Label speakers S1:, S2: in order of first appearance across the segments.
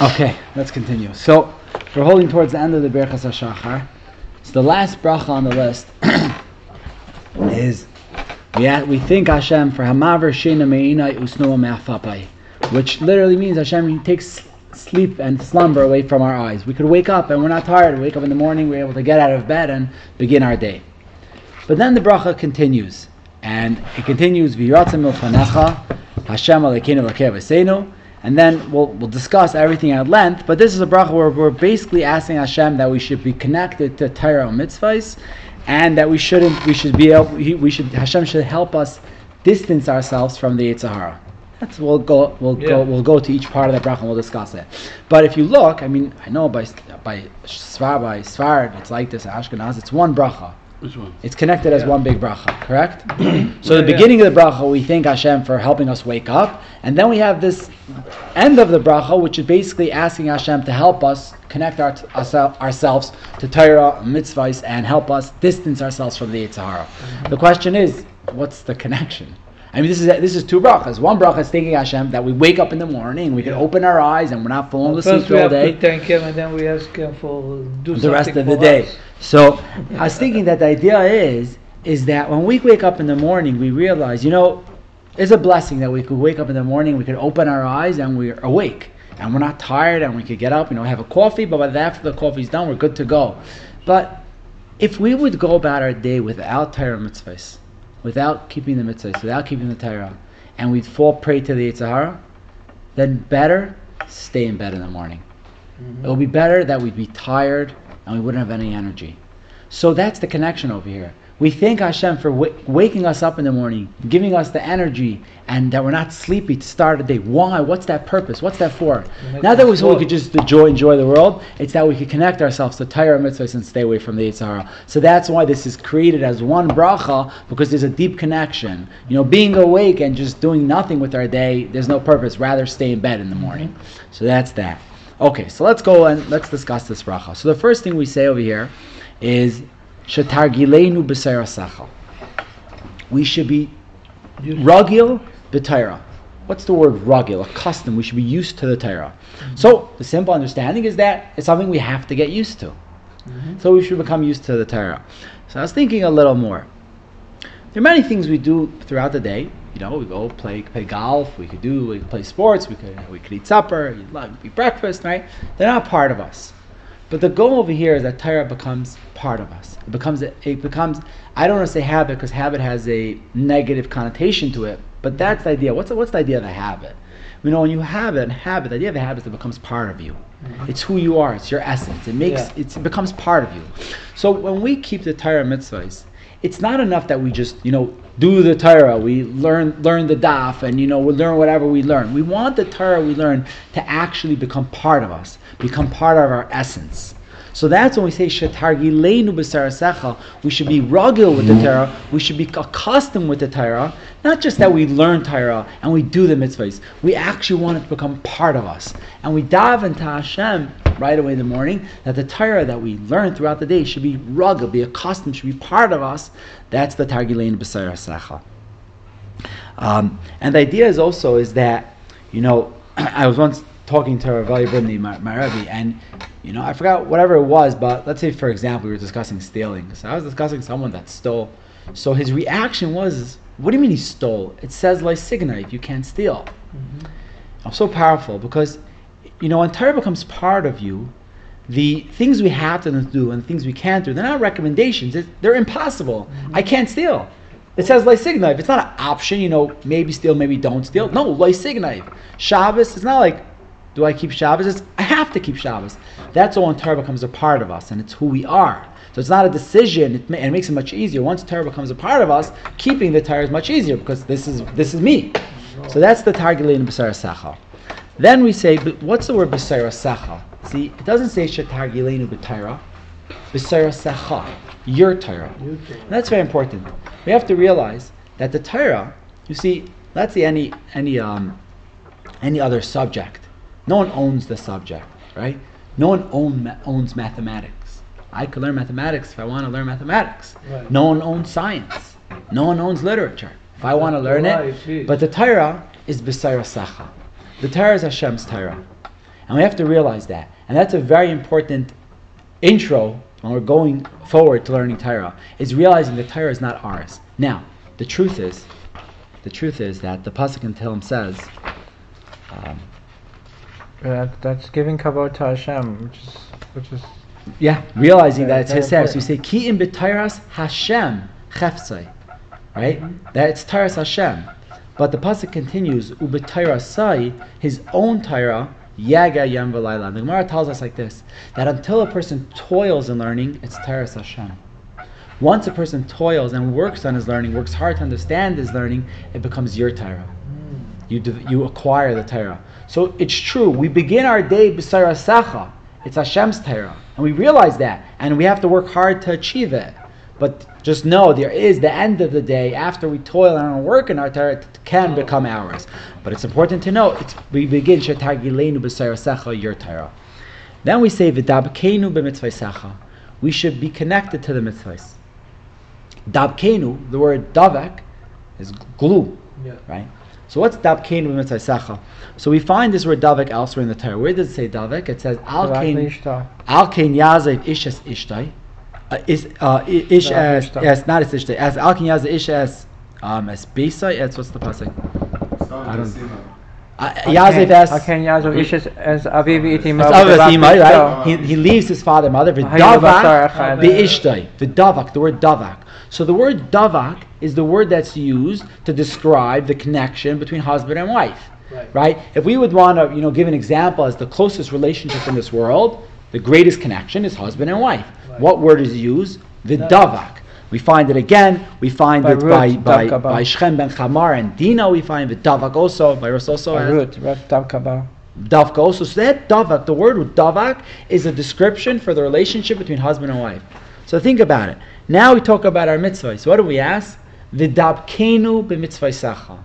S1: Okay, let's continue. So we're holding towards the end of the Berachas HaShachar. So the last bracha on the list is we, ha- we thank Hashem for Hamaver Shena Meina Usnoa Me'afapai, which literally means Hashem takes sleep and slumber away from our eyes. We could wake up and we're not tired. We wake up in the morning, we're able to get out of bed and begin our day. But then the bracha continues, and it continues Milfanecha Hashem Alekeinu and then we'll, we'll discuss everything at length. But this is a bracha where we're basically asking Hashem that we should be connected to Torah mitzvahs, and that we shouldn't. We should be able. We should. Hashem should help us distance ourselves from the Yitzhahara. That's we'll go. We'll
S2: Yeah.
S1: go. We'll go to each part of the bracha and we'll discuss it. But if you look, I mean, I know by by Svar by Svar, it's like this. Ashkenaz, it's one bracha.
S2: Which one?
S1: It's connected as one big bracha, correct? so
S2: Yeah,
S1: the
S2: yeah.
S1: beginning of the bracha, we thank Hashem for helping us wake up, and then we have this end of the bracha, which is basically asking Hashem to help us connect our, oursel- ourselves to Torah, mitzvahs, and help us distance ourselves from the Yitzhahara. The question is, what's the connection? I mean, this is this is two brachas. One bracha is thanking Hashem that we wake up in the morning, we can open our eyes, and we're not falling asleep
S2: we
S1: all day
S2: thank him and then we ask him for do
S1: the rest of the
S2: for
S1: day.
S2: us.
S1: So I was thinking that the idea is is that when we wake up in the morning, we realize, you know, it's a blessing that we could wake up in the morning, we could open our eyes, and we're awake, and we're not tired, and we could get up, you know, have a coffee. But by the, after the coffee's done, we're good to go. But if we would go about our day without Torah mitzvahs, without keeping the mitzvahs, without keeping the Torah, and we'd fall prey to the Yitzhahara, then better stay in bed in the morning.
S2: Mhm.
S1: It would be better that we'd be tired and we wouldn't have any energy. So that's the connection over here. We thank Hashem for wa- waking us up in the morning, giving us the energy, and that we're not sleepy to start the day. Why? What's that purpose? What's that for? Not that we, so we could just enjoy enjoy the world. It's that we could connect ourselves to Torah mitzvahs and stay away from the Yitzhara. So that's why this is created as one bracha because there's a deep connection. You know, being awake and just doing nothing with our day, there's no purpose. Rather, stay in bed in the mm-hmm. morning. So that's that. Okay, so let's go and let's discuss this bracha. So the first thing we say over here is Shatargilenu b'sayrasecha. We should be ragil b'tayra. What's the word rugil? Accustomed. We should be used to the Torah. So the simple understanding is that it's something we have to get used to.
S2: Mhm.
S1: So we should become used to the Torah. So I was thinking a little more. There are many things we do throughout the day. You know, we go play play golf. We could do we could play sports. We could we could eat supper, eat lunch, eat breakfast. Right? They're not part of us. But the goal over here is that Torah becomes part of us. It becomes it becomes. I don't want to say habit because habit has a negative connotation to it. But that's the idea. What's the, what's the idea of a habit? You know, when you have a habit, the idea of a habit is that it becomes part of you. Mm-hmm. It's who you are. It's your essence. It makes
S2: Yeah.
S1: it becomes part of you. So when we keep the Torah mitzvahs, it's not enough that we just you know do the Torah. We learn learn the daf, and you know we learn whatever we learn. We want the Torah we learn to actually become part of us, become part of our essence. So that's when we say shetargilenu b'sarasecha. We should be rugged with the Torah. We should be accustomed with the Torah. Not just that we learn Torah and we do the mitzvahs. We actually want it to become part of us, and we dive into Hashem right away in the morning. That the Torah that we learn throughout the day should be rugged, be accustomed, should be part of us. That's the targilenu b'sarasecha. Um, and the idea is also is that, you know, I was once talking to Rav Brindley, my, my Rebbe, and you know, I forgot whatever it was, but let's say for example we were discussing stealing. So I was discussing someone that stole. So his reaction was, "What do you mean he stole? It says like signite, you can't steal."
S2: Mhm.
S1: I'm so powerful because, you know, when Torah becomes part of you, the things we have to do and things we can't do, they're not recommendations. It's, they're impossible. Mm-hmm. I can't steal. It says lysignive. It's not an option, you know, maybe steal, maybe don't steal. No, lysignive. Shabbos, it's not like, do I keep Shabbos? It's, I have to keep Shabbos. That's all when Torah becomes a part of us and it's who we are. So it's not a decision, it, ma- it makes it much easier. Once Torah becomes a part of us, keeping the Torah is much easier because this is this is me. So that's the targilin in B'sar Sacha. Then we say, but what's the word B'sar Sacha? See, it doesn't say Shetargilenu B'Torah. B'sar Sacha, your Torah. That's very important. We have to realize that the Torah, you see, let's say any any um any other subject. No one owns the subject, right? No one own, owns mathematics. I could learn mathematics if I want to learn mathematics.
S2: Right.
S1: No one owns science. No one owns literature. If I want to learn it, but the Torah is B'sayra Sacha. The Torah is Hashem's Torah. And we have to realize that. And that's a very important intro when we're going forward to learning Torah, is realizing that Torah is not ours. Now, the truth is, the truth is that the Pasuk in Tehillim says, um,
S2: That, that's giving kavod to Hashem, which is which is
S1: yeah, realizing that it's His Torah. So you say, Ki im b'Tairas Hashem cheftzai, right? That it's Tairas Hashem. But the pasuk continues, u'b'Tairasai, his own Torah, yaga yam v'layla. The Gemara tells us like this, that until a person toils in learning, it's Tairas Hashem. Once a person toils and works on his learning, works hard to understand his learning, it becomes your Torah. You, you acquire the Torah. So it's true. We begin our day b'sarasacha. It's Hashem's Torah, and we realize that, and we have to work hard to achieve it. But just know there is the end of the day after we toil and work in our Torah it can oh. become ours. But it's important to know it's, we begin shetagilenu b'sarasacha your Torah. Then we say v'dabkenu b'mitzvaysacha. We should be connected to the mitzvahs. Dabkenu, the word davak, is glue
S2: yeah.
S1: right? So what's dabkein b'mitzvah So we find this word davek elsewhere in the Torah. Where does it say davek? It says al kain al kain yazev ishes ishtai. Uh, is uh, ish as yes, not as ishtai. As al kain yazev ish as um as besai. Yes, what's the pasuk? I don't- Uh, as
S2: Aken Yazov Ishes as Aviv Itim
S1: as Avasima, right? He, he leaves his father and mother.
S2: Hayu basar
S1: V'davak
S2: echad.
S1: v'ishtai. V'davak, the word davak. So the word davak is the word that's used to describe the connection between husband and wife.
S2: Right.
S1: Right? If we would want to, you know, give an example as the closest relationship in this world, the greatest connection is husband and wife. What word is used? V'davak. We find it again. We find
S2: By
S1: it by
S2: Ruth,
S1: by, by Shechem ben Chamar and Dina. We find v'davak also by Ruth also. has-
S2: Root, Rav Davkaba.
S1: Davka also. So that davak, the word with davak, is a description for the relationship between husband and wife. So think about it. Now we talk about our mitzvahs. So what do we ask? V'dabkenu b'mitzvah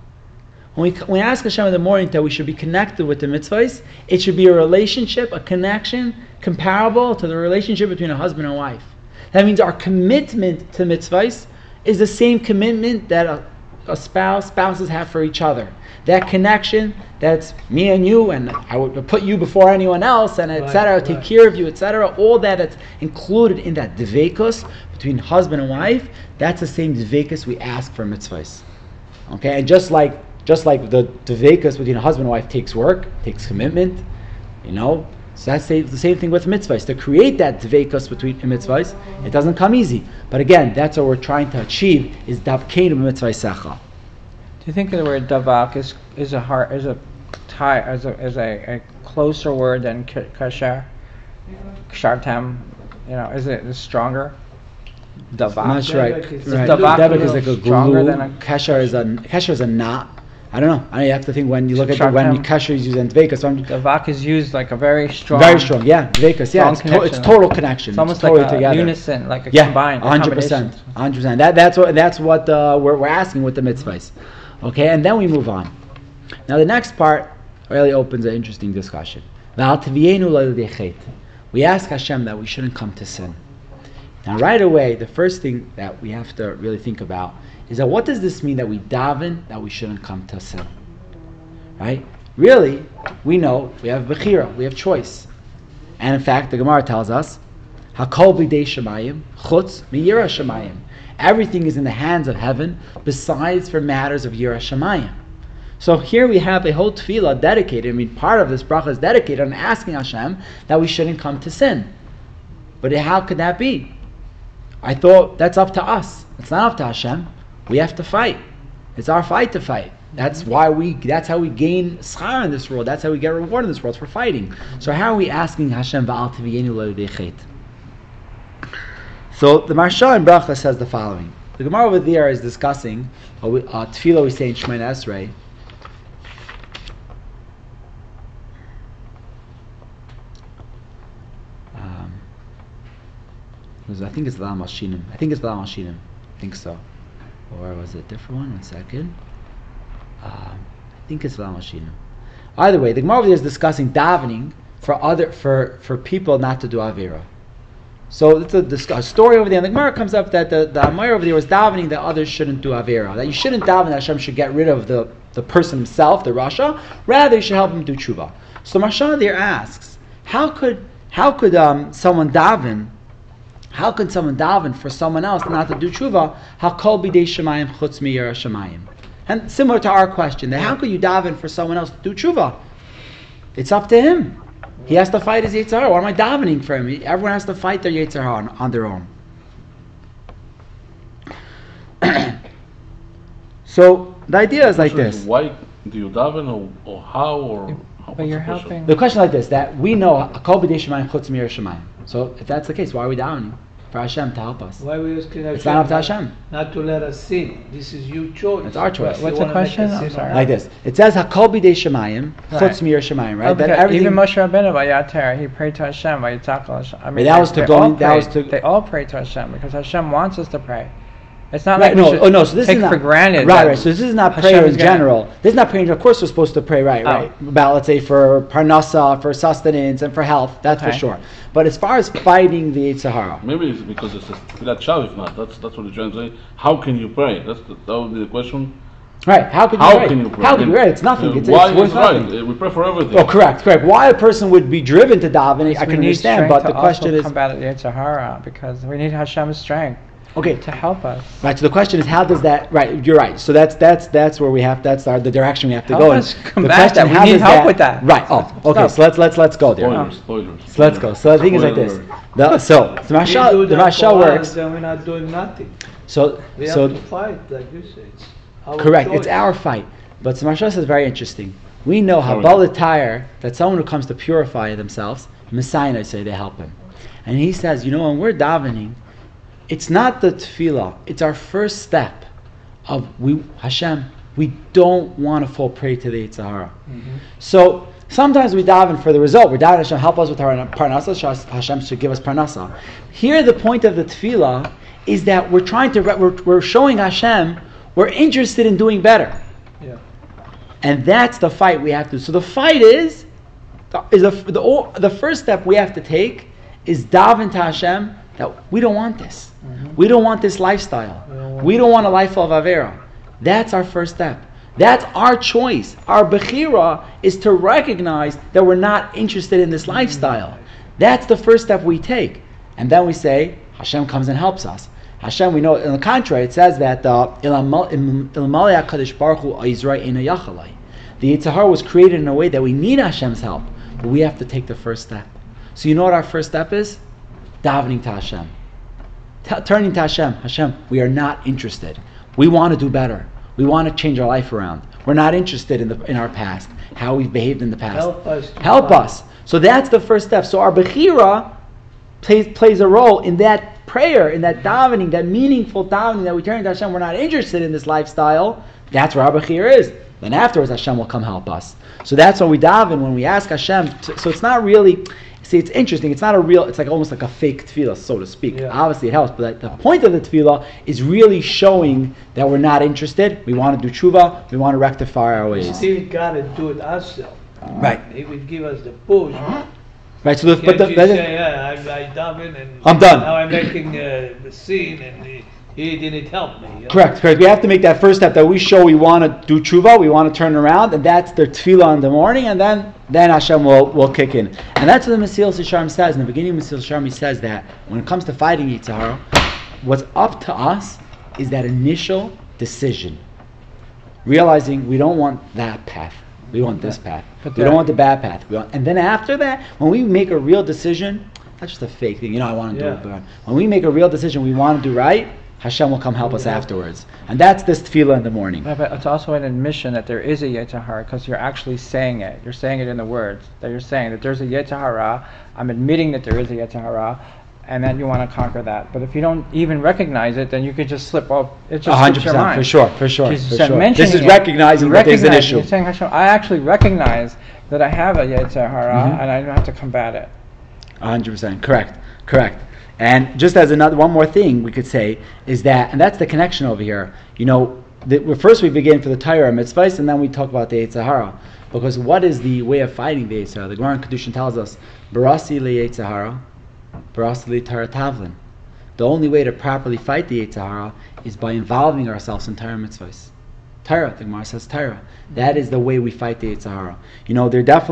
S1: When we, when we ask Hashem in the morning that we should be connected with the mitzvahs, it should be a relationship, a connection comparable to the relationship between a husband and wife. That means our commitment to mitzvahs is the same commitment that a, a spouse, spouses have for each other. That connection, that's me and you, and I would put you before anyone else, and etc.
S2: Right,
S1: Take
S2: right.
S1: care of you, etc. All that that's included in that dvekus between husband and wife. That's the same dvekus we ask for mitzvahs. Okay, and just like just like the dvekus between a husband and wife takes work, takes commitment, you know. So that's the the same thing with mitzvahs. To create that dvekus between mitzvahs, it doesn't come easy. But again, that's what we're trying to achieve is davkeinu mitzvah
S2: Do you think the word Davak is is a hard is a tie as a as a, a closer word than k- kasher? Kshartam, you know, is it is stronger? Davak.
S1: I'm not sure. Right.
S2: Davak is-
S1: right.
S2: is Davak
S1: Davak is like a
S2: little stronger
S1: glue.
S2: than a-
S1: Kesher is a kesher is a knot. I don't know. I you have to think when you look at the, when kesher is used in dvekus. So I'm
S2: Davak is used like a very strong.
S1: very strong. Yeah, dvekus. Yeah, it's, to, it's total connection.
S2: It's almost
S1: totally
S2: like a
S1: together.
S2: unison, like a
S1: yeah,
S2: combined.
S1: hundred percent, hundred percent. That that's what that's what uh, we're we're asking with the mitzvahs. Okay, and then we move on. Now the next part really opens an interesting discussion. V'al tvienu l'yedei We ask Hashem that we shouldn't come to sin. Now, right away, the first thing that we have to really think about is that what does this mean that we daven that we shouldn't come to sin? Right? Really, we know we have bechira, we have choice, and in fact, the Gemara tells us, "Hakol b'dei shemayim, chutz miyira shemayim." Everything is in the hands of heaven, besides for matters of yira shemayim. So here we have a whole tefillah dedicated. I mean, part of this bracha is dedicated on asking Hashem that we shouldn't come to sin. But how could that be? I thought that's up to us. It's not up to Hashem. We have to fight. It's our fight to fight. That's why we. That's how we gain schar in this world. That's how we get reward in this world for fighting. So how are we asking Hashem Va'al Lo So the Maharsha in Bracha says the following. The Gemara over there is discussing a uh, tefillah we say in Shemoneh Esrei. Um, I think it's Lam Shinim. I think it's Lam Shinim. I think so. Or was it a different one? One second. Um, I think it's Lam Shinim. Either way, the Gemara over there is discussing davening for other for, for people not to do avera. So it's a, a story over there. And the Gemara comes up that the, the Amir over there was davening that others shouldn't do avera. That you shouldn't daven that Hashem should get rid of the the person himself, the Rasha. Rather, you should help him do tshuva. So Maharsha there asks, how could how could um, someone daven? How can someone daven for someone else not to do tshuva? Hakol bidei shemayim chutz miyar shemayim. And similar to our question, that how could you daven for someone else to do tshuva? It's up to him. He has to fight his Yitzhar. Why am I davening for him? Everyone has to fight their Yitzhar on, on their own. so the idea is like this.
S3: Why do you daven or, or how or
S2: But you're
S3: what's the question?
S2: helping.
S1: The question like this: that we know Hakol b'dei shemayim chutz mir shemayim. So if that's the case, why are we davening for Hashem to help us?
S4: Why we asking
S1: It's not up to Hashem.
S4: Not to let us sin. This is your choice.
S1: It's our choice.
S4: You
S2: What's the
S4: wanna make us
S2: question? I'm sorry.
S1: Like this. It says Hakol b'dei shemayim chutz
S2: Right.
S1: mir shemayim. Right.
S2: Oh,
S1: that everything.
S2: even Moshe Rabbeinu by Yater, he prayed to Hashem by Yitzhak Hashem. I mean,
S1: that
S2: they-
S1: was to go-
S2: all
S1: that was to-
S2: They all pray to Hashem because Hashem wants us to pray. It's not
S1: Right,
S2: like
S1: no,
S2: should
S1: oh no, so this
S2: take
S1: is not
S2: for granted.
S1: Right, right. So this is not
S2: Hashem
S1: prayer
S2: is
S1: in
S2: gonna-
S1: general. This is not prayer. Of course, we're supposed to pray, right,
S2: Oh.
S1: right, about let's say for parnasa, for sustenance, and for health. That's for sure. But as far as fighting the Sahara,
S3: Maybe it's because it's a Tfilat Shav, if not. That's, that's what he's trying to say. How can you pray? That's the, that would be the question.
S1: right? How could you
S3: How
S1: pray?
S3: can you pray?
S1: How can you pray? It's nothing.
S3: uh,
S1: it's,
S3: why
S1: it's worth
S3: right?
S1: nothing.
S3: We pray for everything.
S1: Oh, correct, correct. Why a person would be driven to davening, I can understand. But
S2: to
S1: the question
S2: also
S1: is,
S2: combat the Sahara because we need Hashem's strength
S1: okay,
S2: to help us.
S1: Right. So the question is, how does that? Right. You're right. So that's that's that's where we have. That's our, the direction we have to
S2: Help
S1: go. in.
S2: us
S1: the
S2: combat that. We
S1: how
S2: need
S1: does
S2: help with that.
S1: Right. Oh. Okay.
S2: Stop.
S1: So let's let's let's go there.
S3: Spoilers, spoilers.
S1: So let's go. So the thing is like this. The, so the
S4: We
S1: Mashal, the Mashal works.
S4: us, Then we're not doing nothing.
S1: So
S4: We
S1: so
S4: have to fight, like you said. It's our
S1: correct. It's our fight. But the Mashal says very interesting. We know how
S3: Sorry.
S1: tire that someone who comes to purify themselves, Messiah, I say they help him, and he says, you know, when we're davening, it's not the tefillah. It's our first step of we Hashem. We don't want to fall prey to the Yitzhahara. Mm-hmm. So sometimes we daven for the result. We're davening Hashem help us with our parnasa. Hashem should give us parnasa. Here, the point of the tefillah is that we're trying to we're, we're showing Hashem we're interested in doing better,
S4: Yeah.
S1: and that's the fight we have to. So the fight is is the the, the first step we have to take is daven to Hashem that we don't want this. We don't want this lifestyle.
S4: We don't want
S1: We don't want a life of avera. That's our first step. That's our choice. Our bechira is to recognize that we're not interested in this lifestyle. That's the first step we take, and then we say Hashem comes and helps us. Hashem, we know. On the contrary, it says that uh, Ilmalei Hakadosh Baruch Hu Yachalai. The Yitzhar was created in a way that we need Hashem's help, but we have to take the first step. So you know what our first step is? Davening to Hashem. T- turning to Hashem. Hashem, we are not interested. We want to do better. We want to change our life around. We're not interested in the in our past, how we've behaved in the past.
S4: Help us.
S1: Help
S4: fight.
S1: us. So that's the first step. So our bechira plays plays a role in that prayer, in that davening, that meaningful davening that we turn to Hashem. We're not interested in this lifestyle. That's where our bechira is. Then afterwards, Hashem will come help us. So that's what we daven when we ask Hashem. To, so it's not really. See, it's interesting. It's not a real. It's like almost like a fake tefillah, so to speak.
S4: Yeah.
S1: Obviously, it helps, but the point of the tefillah is really showing that we're not interested. We want to do tshuva. We want to rectify our ways.
S4: We still gotta do it ourselves.
S1: Right.
S4: He would give us the push.
S1: Right. So, the,
S4: Can't
S1: but the, is-
S4: say, yeah, I, I daven and
S1: I'm done.
S4: Now I'm making uh, the scene and he, he didn't help me. you know?
S1: Correct, correct. We have to make that first step that we show we want to do tshuva, we want to turn around, and that's the tefillah in the morning, and then then Hashem will, will kick in. And that's what the Mesillas Yesharim says. In the beginning of Sisharm, he says that when it comes to fighting Yitzhara, what's up to us is that initial decision. Realizing we don't want that path. We want this path.
S2: But
S1: we don't want the bad path. We want, and then after that, when we make a real decision, not just a fake thing, you know, I want to do it, but when we make a real decision, we want to do right, Hashem will come help us afterwards. And that's this tefillah in the morning.
S2: Yeah, but it's also an admission that there is a Yetzirah because you're actually saying it. You're saying it in the words that you're saying that there's a Yetzirah. I'm admitting that there is a Yetzirah, and then you want to conquer that. But if you don't even recognize it, then you could just slip off. It
S1: A
S2: just
S1: hundred
S2: slips your
S1: percent,
S2: mind.
S1: for sure, for sure, for sure. This is
S2: it,
S1: recognizing that there's an issue.
S2: You're saying, Hashem, I actually recognize that I have a Yetzirah,
S1: Mhm.
S2: and I don't have to combat it.
S1: A hundred percent, correct, correct. And just as another one more thing we could say is that, and that's the connection over here. You know, the, first we begin for the Torah mitzvahs, and then we talk about the Yitzhahara. Because what is the way of fighting the Yitzhahara? The Gemara in Kedushin tells us, "Barasi le Yitzhahara, barasi le Torah tavlin." The only way to properly fight the Yitzhahara is by involving ourselves in Torah mitzvahs. Tyra. The Gemara says Tyra. That is the way we fight the Yitzhahara. You know, there definitely